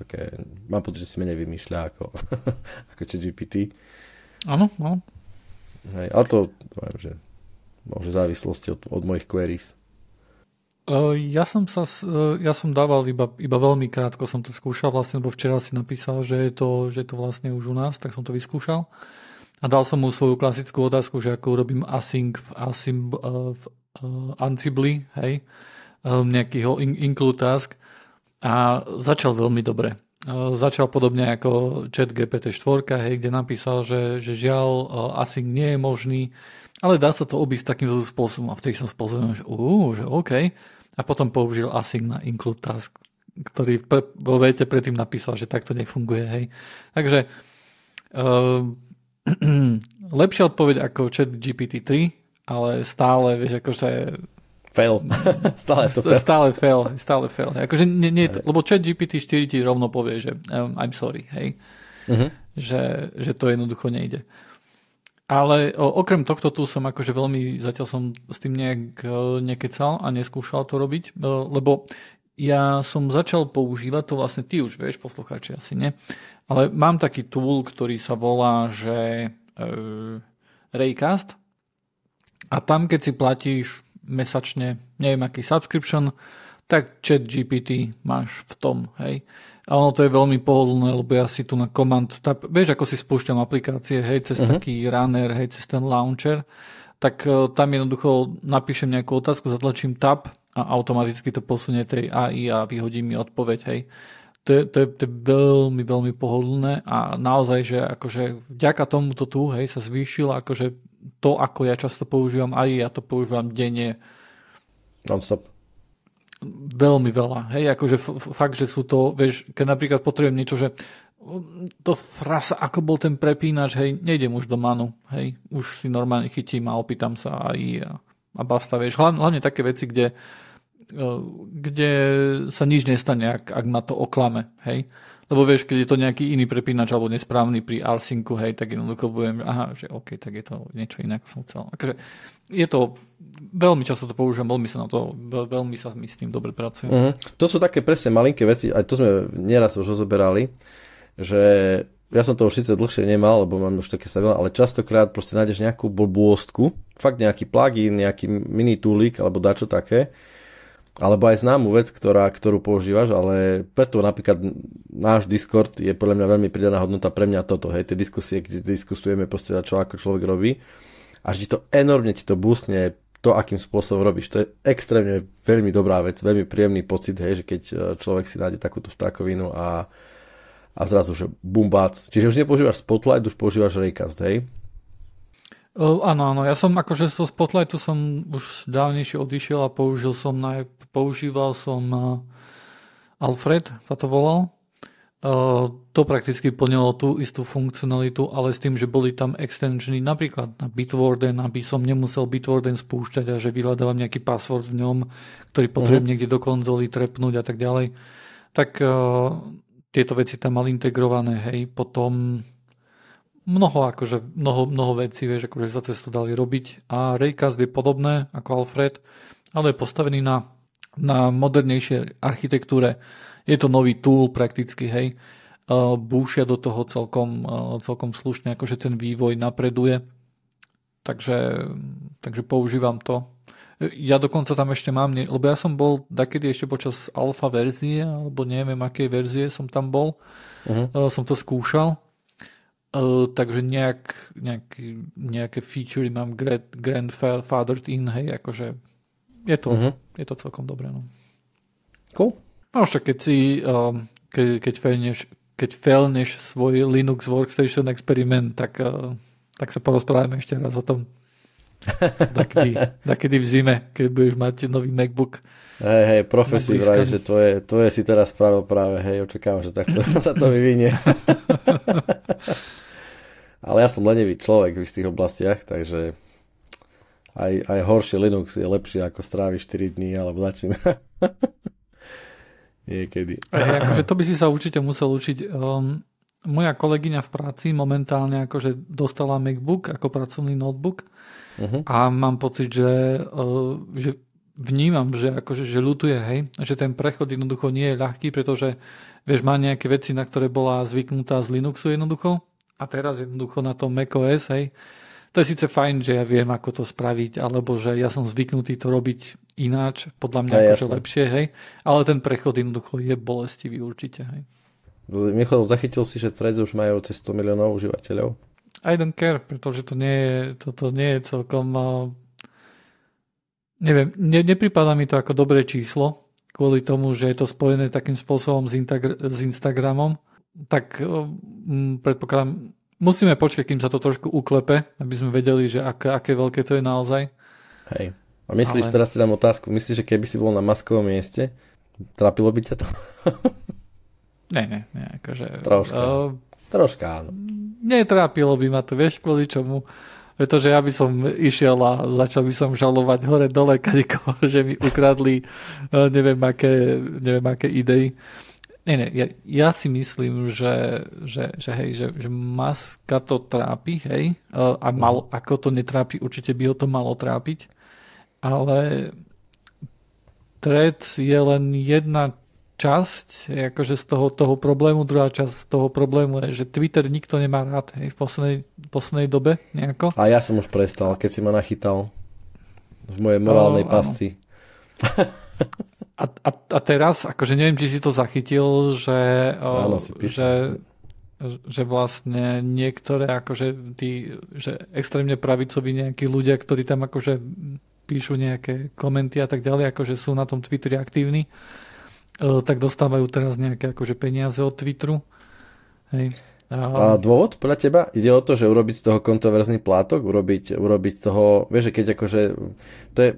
také, mám pocit, že si menej vymýšľa ako, ako GPT. Áno, áno. Hej, ale to, poviem, že môže závislosti od, od mojich queries. Ja som sa, ja som dával iba, iba veľmi krátko som to skúšal vlastne, lebo včera si napísal, že je, to, že je to vlastne už u nás, tak som to vyskúšal. A dal som mu svoju klasickú otázku, že ako urobím async v, uh, v Ansible, hej, um, nejaký include task a začal veľmi dobre. Začal podobne ako chat GPT-4, hej, kde napísal, že, že žiaľ async nie je možný, ale dá sa to obísť takýmto spôsobom. A vtedy som spozoril, že, uh, že OK. A potom použil async na include task, ktorý vo vete predtým napísal, že takto nefunguje. Hej. Takže uh, lepšia odpoveď ako chat GPT-3, ale stále, vieš, akože... Fail. stále to fail. Stále fail, stále fail. Akože nie, nie, to, lebo chat GPT-4 ti rovno povie, že um, I'm sorry, hej. Uh-huh. Že, že to jednoducho nejde. Ale okrem tohto tu som akože veľmi, zatiaľ som s tým nejak uh, nekecal a neskúšal to robiť, uh, lebo ja som začal používať to vlastne ty už vieš, poslucháči asi nie, ale mám taký tool, ktorý sa volá, že uh, Raycast a tam, keď si platíš mesačne, neviem aký subscription, tak chat GPT máš v tom, hej. A ono to je veľmi pohodlné, lebo ja si tu na command tab, vieš, ako si spúšťam aplikácie, hej, cez uh-huh. taký runner, hej, cez ten launcher, tak uh, tam jednoducho napíšem nejakú otázku, zatlačím tab a automaticky to posunie tej AI a vyhodí mi odpoveď, hej. To je, to, je, to je veľmi, veľmi pohodlné a naozaj, že akože vďaka tomuto tu, hej, sa zvýšila akože to, ako ja často používam, aj ja to používam denne. Non-stop. Veľmi veľa. Hej, akože fakt, že sú to, vieš, keď napríklad potrebujem niečo, že to frasa, ako bol ten prepínač, hej, nejdem už do manu, hej, už si normálne chytím a opýtam sa aj a, a basta, vieš, hlavne, hlavne také veci, kde, e, kde sa nič nestane, ak, ak ma to oklame, hej. Lebo vieš, keď je to nejaký iný prepínač alebo nesprávny pri rsynku, hej, tak jednoducho budem, aha, že OK, tak je to niečo iné, ako som chcel. Akože je to, veľmi často to používam, veľmi sa na to, veľmi sa mi s tým dobre pracuje. Uh-huh. To sú také presne malinké veci, aj to sme nieraz už rozoberali, že ja som to už síce dlhšie nemal, lebo mám už také stabilné, ale častokrát proste nájdeš nejakú blbôstku, fakt nejaký plugin, nejaký mini toolik alebo dačo také, alebo aj známu vec, ktorá, ktorú používaš, ale preto napríklad náš Discord je podľa mňa veľmi pridaná hodnota pre mňa toto, hej, tie diskusie, kde diskusujeme proste čo ako človek robí a ti to enormne ti to boostne to, akým spôsobom robíš. To je extrémne veľmi dobrá vec, veľmi príjemný pocit, hej, že keď e, človek si nájde takúto vtákovinu a, a zrazu, že bumbác. Čiže už nepoužívaš Spotlight, už používaš Raycast, hej? Áno, áno, ja som akože zo Spotlightu som už dávnejšie odišiel a použil som na, používal som uh, Alfred, sa to volal. Uh, to prakticky plnilo tú istú funkcionalitu, ale s tým, že boli tam extensiony napríklad na Bitwarden, aby som nemusel Bitwarden spúšťať a že vyhľadávam nejaký password v ňom, ktorý potrebujem uh-huh. niekde do konzoly trepnúť a tak ďalej. Tak uh, tieto veci tam mali integrované, hej. Potom mnoho, akože, mnoho, mnoho vecí, vieš, akože sa cez to dali robiť. A Raycast je podobné ako Alfred, ale je postavený na, na modernejšej architektúre. Je to nový tool prakticky, hej. Búšia do toho celkom, celkom slušne, akože ten vývoj napreduje. Takže, takže používam to. Ja dokonca tam ešte mám, lebo ja som bol takedy ešte počas alfa verzie, alebo neviem, akej verzie som tam bol. Uh-huh. Som to skúšal Uh, takže nejak, nejaký, nejaké featurey mám grand, grandfathered in, hej, akože je to, uh-huh. je to celkom dobré. No. Cool. No však keď si, um, ke, keď, failneš, keď failneš svoj Linux Workstation experiment, tak, uh, tak sa porozprávame ešte raz o tom. takedy, takedy v zime, keď budeš mať nový MacBook. Hej, hej, profesí vraj, že tvoje, tvoje si teraz spravil práve, hej, očakávam, že takto sa to vyvinie. Ale ja som lenivý človek v istých oblastiach, takže aj, aj horšie Linux je lepšie ako stráviť 4 dní alebo začím. Niekedy. Aj, akože to by si sa určite musel učiť. Um, moja kolegyňa v práci momentálne akože dostala MacBook ako pracovný notebook uh-huh. a mám pocit, že, že vnímam, že akože že ľutuje, hej, že ten prechod jednoducho nie je ľahký, pretože vieš, má nejaké veci, na ktoré bola zvyknutá z Linuxu jednoducho a teraz jednoducho na tom macOS, hej, to je síce fajn, že ja viem, ako to spraviť, alebo že ja som zvyknutý to robiť ináč, podľa mňa akože lepšie, hej, ale ten prechod jednoducho je bolestivý určite, hej. Mimochodom, zachytil si, že Threads už majú cez 100 miliónov užívateľov? I don't care, pretože to nie je, toto nie je celkom... Neviem, ne, nepripadá mi to ako dobré číslo, kvôli tomu, že je to spojené takým spôsobom s, Intag- s Instagramom tak um, predpokladám, musíme počkať, kým sa to trošku uklepe, aby sme vedeli, že aké, aké veľké to je naozaj. Hej. A myslíš, Ale... teraz ti dám otázku, myslíš, že keby si bol na maskovom mieste, trápilo by ťa to? ne, ne, ne, akože... Troška. Uh, Troška, áno. Netrápilo by ma to, vieš, kvôli čomu. Pretože ja by som išiel a začal by som žalovať hore dole kadikoho, že mi ukradli eh, neviem aké, neviem aké idei. Nie, nie, ja, ja si myslím, že, že, že, hej, že, že maska to trápi, hej, eh, a mal, ako to netrápi, určite by ho to malo trápiť, ale Thread je len jedna časť akože z toho, toho problému, druhá časť z toho problému je, že Twitter nikto nemá rád hej, v poslednej, poslednej dobe nejako. A ja som už prestal, keď si ma nachytal v mojej morálnej oh, pasci. A, a, a teraz, akože neviem, či si to zachytil, že, Áno, si že, že vlastne niektoré akože tí, že extrémne pravicoví nejakí ľudia, ktorí tam akože píšu nejaké komenty a tak ďalej, akože sú na tom Twitteri aktívni, tak dostávajú teraz nejaké akože peniaze od Twitteru. Hej. A... dôvod podľa teba? Ide o to, že urobiť z toho kontroverzný plátok, urobiť, urobiť toho, vieš, že keď akože, to je,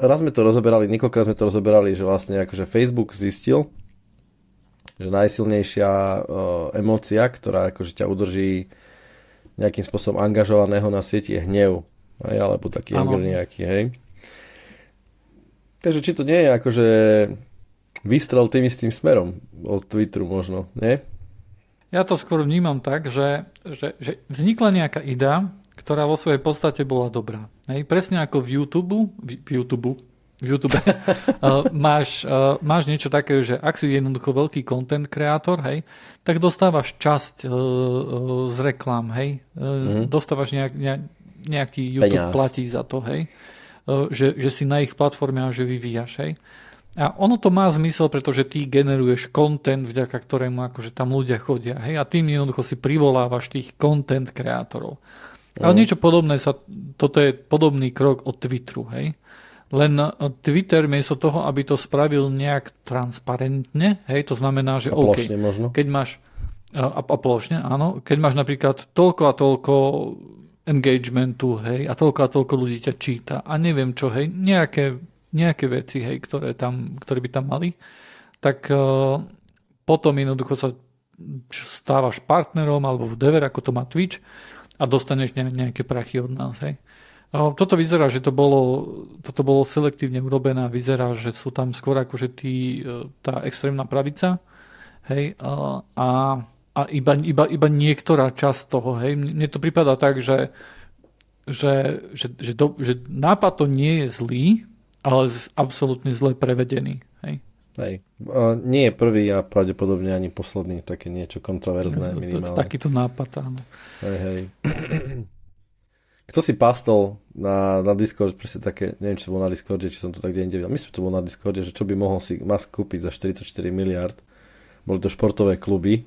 raz sme to rozoberali, niekoľkokrát sme to rozoberali, že vlastne akože Facebook zistil, že najsilnejšia uh, emócia, ktorá akože ťa udrží nejakým spôsobom angažovaného na sieti je hnev, hej, alebo taký anger nejaký, hej. Takže či to nie je akože vystrel tým istým smerom od Twitteru možno, nie? Ja to skôr vnímam tak, že, že, že vznikla nejaká idea, ktorá vo svojej podstate bola dobrá. Hej? Presne ako v YouTube, v, v YouTube, v YouTube uh, máš, uh, máš niečo také, že ak si jednoducho veľký content kreator, hej, tak dostávaš časť uh, uh, z reklám, hej, uh, mm. dostávaš nejak, nejak, nejak ti YouTube Peňaz. platí za to, hej, uh, že, že si na ich platforme a že vyvíjaš, hej. A ono to má zmysel, pretože ty generuješ content, vďaka ktorému akože tam ľudia chodia. Hej? A tým jednoducho si privolávaš tých content kreatorov. Ale niečo podobné sa, toto je podobný krok od Twitteru. Hej? Len e, Twitter miesto toho, aby to spravil nejak transparentne, hej, to znamená, že a OK, možno. keď máš e, a, a plošne, áno, keď máš napríklad toľko a toľko engagementu, hej, a toľko a toľko ľudí ťa číta a neviem čo, hej, nejaké nejaké veci, hej, ktoré, tam, ktoré by tam mali, tak uh, potom jednoducho sa stávaš partnerom alebo v dever, ako to má Twitch a dostaneš nejaké prachy od nás. Hej. Uh, toto vyzerá, že to bolo, toto bolo selektívne urobené a vyzerá, že sú tam skôr akože tí, uh, tá extrémna pravica hej, uh, a, a iba, iba, iba niektorá časť toho. Hej. Mne to prípada tak, že že, že, že, do, že nápad to nie je zlý, ale absolútne zle prevedený. Hej. Hej. nie je prvý a pravdepodobne ani posledný také niečo kontroverzné minimálne. Takýto nápad, áno. Hej, hej. Kto si pastol na, na Discord, presne také, neviem, či to bol na Discorde, či som to tak kde videl, myslím, že to bol na Discorde, že čo by mohol si Musk kúpiť za 44 miliard, boli to športové kluby,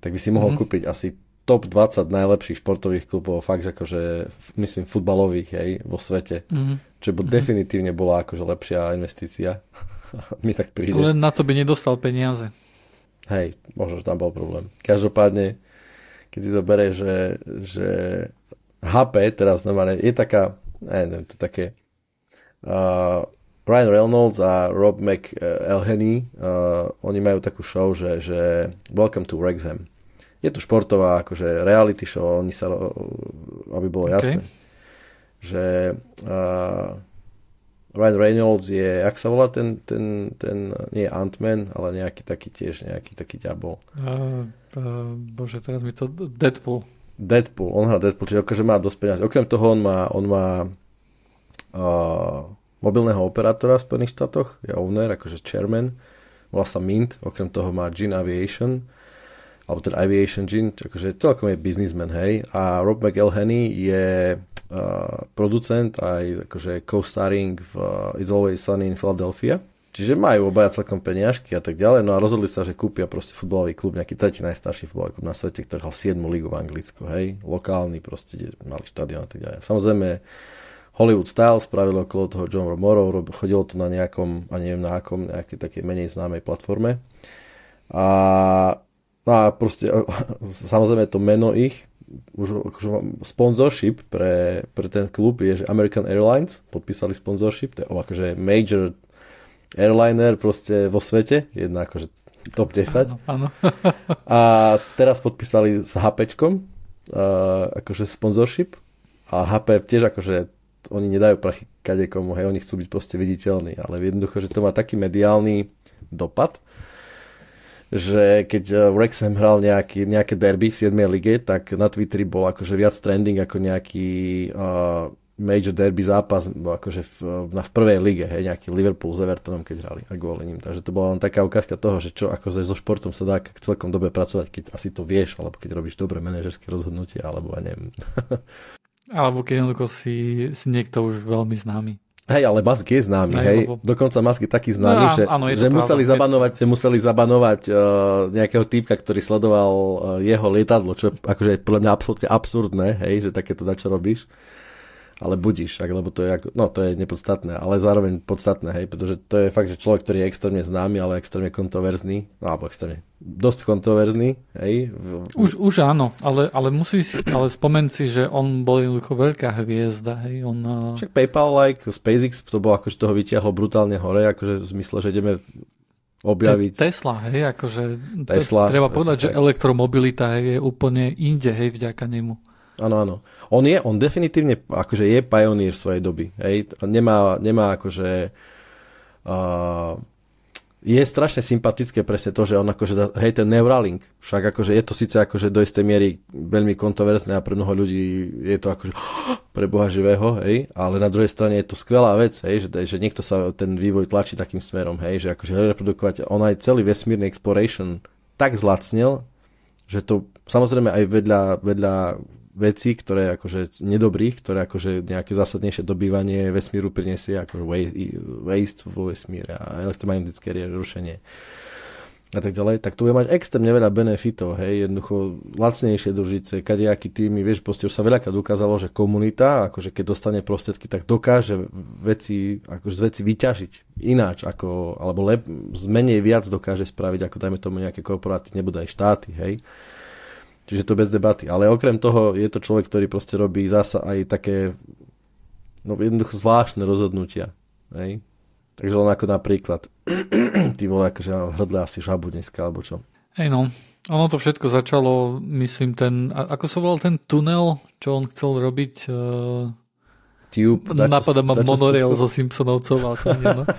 tak by si mohol mm-hmm. kúpiť asi top 20 najlepších športových klubov, fakt, že akože, myslím, futbalových, hej, vo svete. Mm-hmm. Čo bo mm-hmm. definitívne bola akože lepšia investícia. Mi tak príde. Len na to by nedostal peniaze. Hej, možno, že tam bol problém. Každopádne, keď si to bere, že, že HP teraz normálne je taká, neviem, to také uh, Ryan Reynolds a Rob McElhenney, uh, oni majú takú show, že, že Welcome to Wrexham je to športová akože reality show, oni sa, aby bolo okay. jasné, že uh, Ryan Reynolds je, jak sa volá ten, ten, ten nie Ant-Man, ale nejaký taký tiež, nejaký taký ďabol. Uh, uh, bože, teraz mi to Deadpool. Deadpool, on hrá Deadpool, čiže akože má dosť peniazí. Okrem toho on má, on má uh, mobilného operátora v Spojených štátoch, je owner, akože chairman, volá sa Mint, okrem toho má Gene Aviation, alebo ten Aviation Gin, akože celkom je biznismen, hej. A Rob McElhenney je uh, producent aj akože co-starring v uh, It's Always Sunny in Philadelphia. Čiže majú obaja celkom peniažky a tak ďalej, no a rozhodli sa, že kúpia proste futbalový klub, nejaký tretí najstarší futbalový klub na svete, ktorý hral 7 ligu v Anglicku, hej, lokálny proste, mali štadión a tak ďalej. Samozrejme, Hollywood Style spravil okolo toho John Romero, chodilo to na nejakom, a neviem na akom, nejakej takej menej známej platforme. A No a proste, samozrejme to meno ich, už akože sponsorship pre, pre ten klub je, že American Airlines podpísali sponsorship, to je akože major airliner proste vo svete, jedna akože top 10. Áno, áno. a teraz podpísali s HPčkom, uh, akože sponsorship a HP tiež akože oni nedajú prachy kadekomu, hej, oni chcú byť proste viditeľní, ale jednoducho, že to má taký mediálny dopad, že keď eh, Wrexham hral nejaký, nejaké derby v 7. lige, tak na Twitteri bol akože viac trending ako nejaký uh, major derby zápas akože v, na, v prvej lige, hej, nejaký Liverpool s Evertonom, keď hrali a kvôli ním. Takže to bola len taká ukážka toho, že čo ako so športom sa dá celkom dobre pracovať, keď asi to vieš, alebo keď robíš dobré manažerské rozhodnutie, alebo ja neviem. alebo keď jednoducho si, si niekto už veľmi známy. Hej, ale Musk je známy, hej. hej. Lebo... Dokonca Musk je taký známy, no, že, áno, že museli zabanovať, že museli zabanovať uh, nejakého týpka, ktorý sledoval uh, jeho lietadlo, čo je akože je podľa mňa absolútne absurdné, hej, že takéto dačo robíš ale budíš, ak, lebo to je, ako, no, to je nepodstatné, ale zároveň podstatné, hej, pretože to je fakt, že človek, ktorý je extrémne známy, ale extrémne kontroverzný, no, alebo extrémne, dosť kontroverzný, hej. Už, už áno, ale, ale musí si, ale spomen si, že on bol jednoducho veľká hviezda, hej, on... Však PayPal, like, SpaceX, to bolo akože toho vyťahlo brutálne hore, akože v zmysle, že ideme objaviť. Tesla, hej, akože Tesla, treba povedať, že elektromobilita hej, je úplne inde, hej, vďaka nemu. Áno, áno. On je, on definitívne akože je pionír svojej doby. Hej? Nemá, nemá akože... Uh, je strašne sympatické presne to, že on akože, hej, ten Neuralink, však akože je to síce akože do istej miery veľmi kontroverzné a pre mnoho ľudí je to akože pre Boha živého, hej, ale na druhej strane je to skvelá vec, hej, že, že niekto sa ten vývoj tlačí takým smerom, hej, že akože reprodukovať, on aj celý vesmírny exploration tak zlacnil, že to samozrejme aj vedľa, vedľa veci, ktoré akože nedobrých, ktoré akože nejaké zásadnejšie dobývanie vesmíru prinesie, ako waste vo vesmíre a elektromagnetické rušenie a tak ďalej, tak to bude mať extrémne veľa benefitov, hej, jednoducho lacnejšie družice, kadejaký týmy, vieš, proste už sa veľakrát ukázalo, že komunita, akože keď dostane prostriedky, tak dokáže veci, akože z veci vyťažiť ináč, ako, alebo lep, z menej viac dokáže spraviť, ako dajme tomu nejaké korporáty, nebude aj štáty, hej. Čiže to bez debaty. Ale okrem toho je to človek, ktorý proste robí zasa aj také no jednoducho zvláštne rozhodnutia. Hej? Takže len ako napríklad ty vole, akože hrdle asi žabu dneska, alebo čo. Hej no, ono to všetko začalo, myslím, ten, ako sa volal ten tunel, čo on chcel robiť? Uh, Tube. Napadá ma monorail zo Simpsonovcov, ale to nie, no.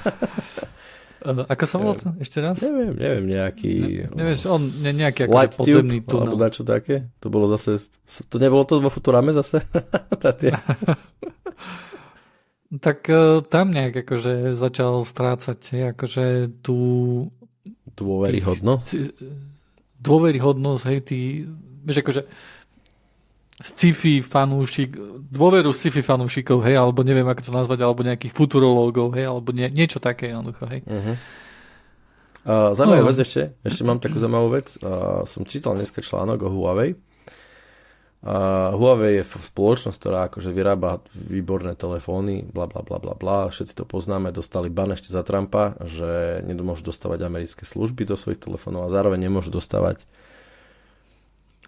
Ako sa volá to? Ešte raz? Neviem, neviem, nejaký... Ne, nevieš, on ne, nejaký akože podzemný tunel. Alebo dačo také? To bolo zase... To nebolo to vo Futurame zase? tak uh, tam nejak akože začal strácať akože tú... Dôveryhodnosť? Dôveryhodnosť, hej, ty... Vieš, akože sci-fi fanúšik, dôveru sci-fi fanúšikov, hej, alebo neviem, ako to nazvať, alebo nejakých futurológov, hej, alebo nie, niečo také, jednoducho, hej. Uh-huh. Uh, zaujímavú no, vec ešte, ešte mám takú zaujímavú vec. Uh, som čítal dneska článok o Huawei. Uh, Huawei je spoločnosť, ktorá akože vyrába výborné telefóny, bla bla bla bla bla, všetci to poznáme, dostali ban ešte za Trumpa, že nemôžu dostávať americké služby do svojich telefónov a zároveň nemôžu dostávať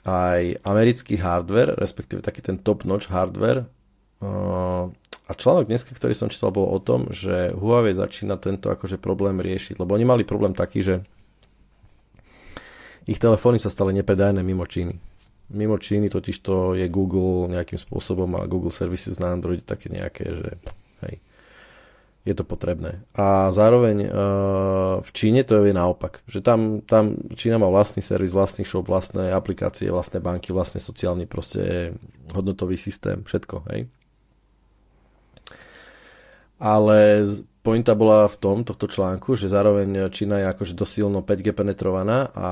aj americký hardware, respektíve taký ten top-notch hardware. A článok dneska, ktorý som čítal, bol o tom, že Huawei začína tento akože problém riešiť, lebo oni mali problém taký, že ich telefóny sa stali nepredajné mimo Číny. Mimo Číny totiž to je Google nejakým spôsobom a Google Services na Android také nejaké, že hej, je to potrebné. A zároveň uh, v Číne to je naopak, že tam, tam Čína má vlastný servis, vlastný shop, vlastné aplikácie, vlastné banky, vlastne sociálny proste hodnotový systém, všetko, hej. Ale pointa bola v tom, tohto článku, že zároveň Čína je akože dosilno 5G penetrovaná a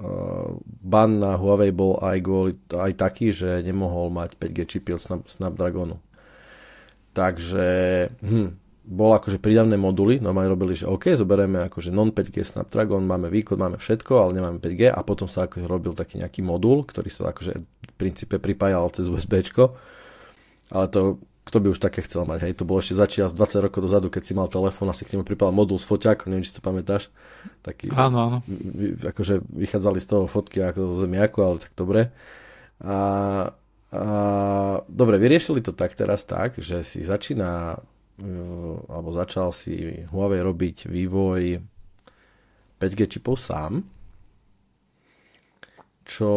uh, ban na Huawei bol aj, kvôli, aj taký, že nemohol mať 5G čipy od Snapdragonu. Takže hm, bol akože prídavné moduly, normálne robili, že OK, zoberieme akože non 5G Snapdragon, máme výkon, máme všetko, ale nemáme 5G a potom sa akože robil taký nejaký modul, ktorý sa akože v princípe pripájal cez USB, ale to kto by už také chcel mať, hej, to bolo ešte začias 20 rokov dozadu, keď si mal telefón a si k nemu pripal modul s foťákom, neviem, či si to pamätáš. Taký, áno, áno. Akože vychádzali z toho fotky ako zo zemiaku, ale tak dobre. A, dobre, vyriešili to tak teraz tak, že si začína e, alebo začal si Huawei robiť vývoj 5G čipov sám, čo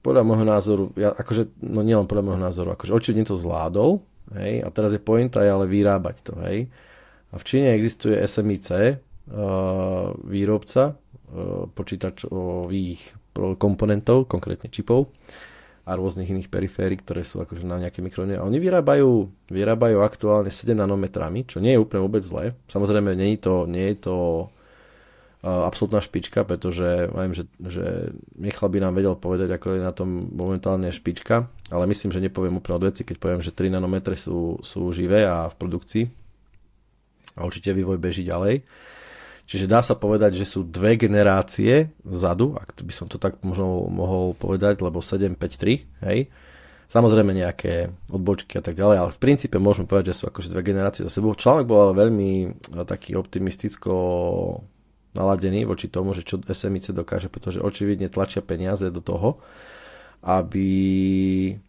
podľa môjho názoru, ja, akože, no nielen podľa môjho názoru, akože očividne to zvládol, hej, a teraz je pointa ale vyrábať to, hej. A v Číne existuje SMIC, uh, výrobca uh, počítačových komponentov, konkrétne čipov a rôznych iných periférií, ktoré sú akože na nejaké mikrony. A oni vyrábajú, vyrábajú aktuálne 7 nanometrami, čo nie je úplne vôbec zlé. Samozrejme, nie je to, nie je to uh, absolútna špička, pretože viem, že, že Michal by nám vedel povedať, ako je na tom momentálne špička, ale myslím, že nepoviem úplne od veci, keď poviem, že 3 nanometre sú, sú živé a v produkcii. A určite vývoj beží ďalej. Čiže dá sa povedať, že sú dve generácie vzadu, ak by som to tak možno mohol povedať, lebo 753, hej. Samozrejme nejaké odbočky a tak ďalej, ale v princípe môžeme povedať, že sú akože dve generácie za sebou. Článok bol ale veľmi eh, taký optimisticko naladený voči tomu, že čo SMIC dokáže, pretože očividne tlačia peniaze do toho, aby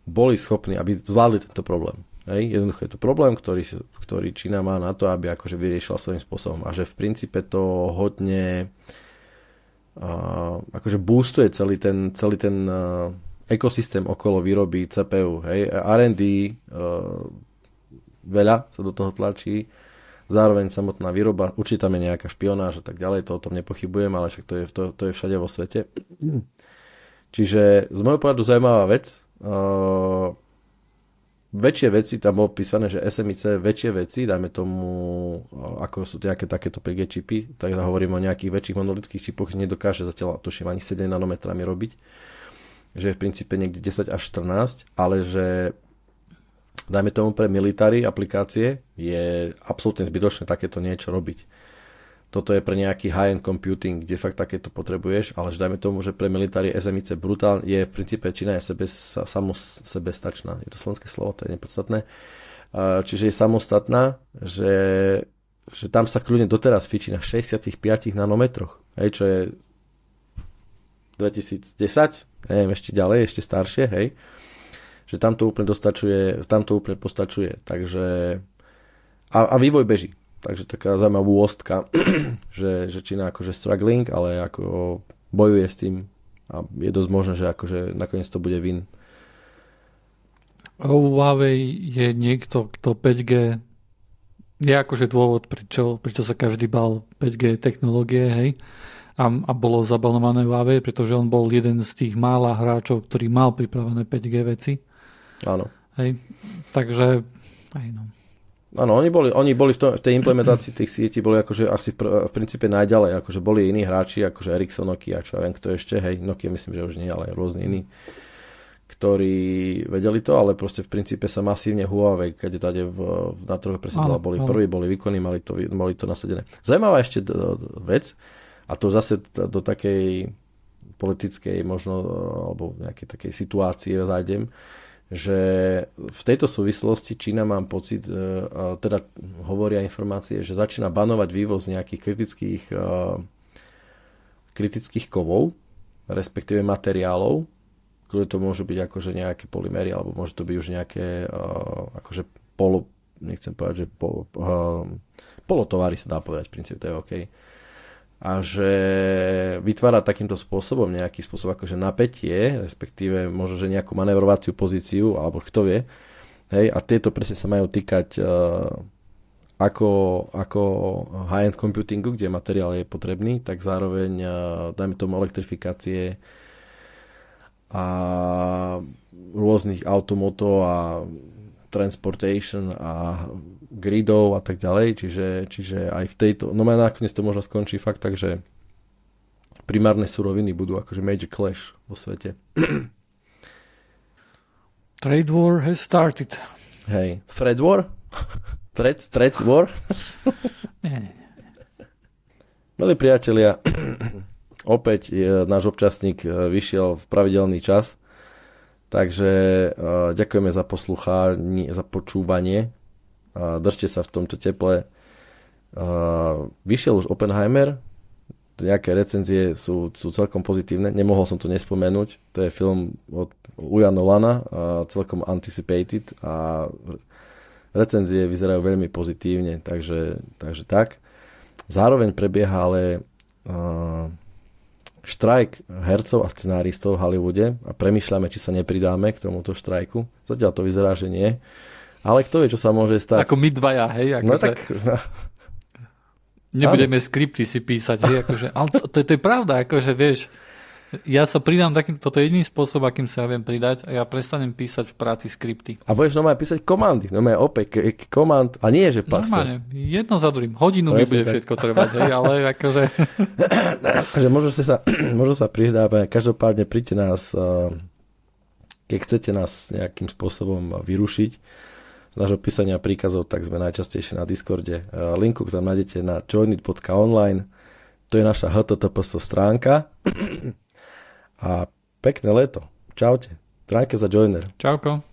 boli schopní, aby zvládli tento problém. Hej, jednoducho je to problém, ktorý, ktorý Čína má na to, aby akože vyriešila svojím spôsobom. A že v princípe to hodne uh, akože boostuje celý ten, celý ten uh, ekosystém okolo výroby CPU. Hej. R&D uh, veľa sa do toho tlačí, zároveň samotná výroba, určite tam je nejaká špionáž a tak ďalej, to o tom nepochybujem, ale však to je, to, to je všade vo svete. Čiže z môjho pohľadu zaujímavá vec. Uh, väčšie veci, tam bolo písané, že SMIC väčšie veci, dajme tomu, ako sú nejaké takéto 5G čipy, tak hovorím o nejakých väčších monolitických čipoch, nedokáže zatiaľ, tuším, ani 7 nanometrami robiť, že je v princípe niekde 10 až 14, ale že dajme tomu pre military aplikácie je absolútne zbytočné takéto niečo robiť toto je pre nejaký high-end computing, kde fakt takéto potrebuješ, ale že dajme tomu, že pre militári SMIC brutálne je v princípe Čína je sebe, samo sebestačná. Je to slovenské slovo, to je nepodstatné. Čiže je samostatná, že, že tam sa kľudne doteraz fičí na 65 nanometroch, hej, čo je 2010, neviem, ešte ďalej, ešte staršie, hej, že tam to úplne dostačuje, tam to úplne postačuje, takže a, a vývoj beží, Takže taká zaujímavá úostka, že, že Čína akože struggling, ale ako bojuje s tým a je dosť možné, že akože nakoniec to bude win. Huawei je niekto, kto 5G je akože dôvod, prečo, prečo sa každý bal 5G technológie, hej. A, a bolo zabalované Huawei, pretože on bol jeden z tých mála hráčov, ktorý mal pripravené 5G veci. Áno. Hej. Takže, aj no. Áno, oni boli, oni boli v, tom, v tej implementácii tých sietí boli akože asi v, v princípe najďalej, akože boli iní hráči, akože Ericsson, Nokia, čo ja viem, kto ešte, hej, Nokia myslím, že už nie, ale rôzne iní, ktorí vedeli to, ale proste v princípe sa masívne Huawei, keď tady v, na trhu presadila, boli prví, boli výkonní, mali to, mali to nasadené. Zajímavá ešte vec, a to zase do takej politickej možno, alebo nejakej takej situácie zájdem, že v tejto súvislosti Čína mám pocit, e, teda hovoria informácie, že začína banovať vývoz nejakých kritických, e, kritických kovov, respektíve materiálov, ktoré to môžu byť akože nejaké polymery, alebo môže to byť už nejaké e, akože polo, nechcem povedať, že po, polotovary sa dá povedať, v princípe to je OK a že vytvára takýmto spôsobom nejaký spôsob akože napätie, respektíve možno, že nejakú manevrovaciu pozíciu, alebo kto vie. Hej, a tieto presne sa majú týkať uh, ako, ako high-end computingu, kde materiál je potrebný, tak zároveň, uh, dajme tomu, elektrifikácie a rôznych automoto a transportation a gridov a tak ďalej, čiže, čiže aj v tejto, no a nakoniec to možno skončí fakt tak, že primárne suroviny budú akože major clash vo svete. Trade war has started. Hej, thread war? thread, thread war? Milí priatelia, opäť je, náš občasník e, vyšiel v pravidelný čas, takže uh, ďakujeme za posluchanie, za počúvanie držte sa v tomto teple. Vyšiel už Oppenheimer, nejaké recenzie sú, sú celkom pozitívne, nemohol som to nespomenúť, to je film od Uja Nolana, celkom anticipated a recenzie vyzerajú veľmi pozitívne, takže, takže tak. Zároveň prebieha ale uh, štrajk hercov a scenáristov v Hollywoode a premyšľame, či sa nepridáme k tomuto štrajku. Zatiaľ to vyzerá, že nie. Ale kto vie, čo sa môže stať. Ako my dvaja, hej? Ako no že... tak... Nebudeme ale... skripty si písať, hej? Akože, ale to, to, to je pravda, akože vieš, ja sa pridám takým, toto je jediný spôsob, akým sa ja viem pridať a ja prestanem písať v práci skripty. A budeš normálne písať komandy, normálne opäť komand, a nie, že pasať. Normálne, jedno za druhým, hodinu mi bude tak. všetko trebať, hej, ale akože... Takže možno sa, možno sa pridávať, každopádne príďte nás, eh, keď chcete nás nejakým spôsobom vyrušiť, z nášho písania príkazov, tak sme najčastejšie na Discorde. Eh, linku tam nájdete na joinit.online, to je naša HTTPS stránka a pekné leto. Čaute. Trajke za Joiner. Čauko.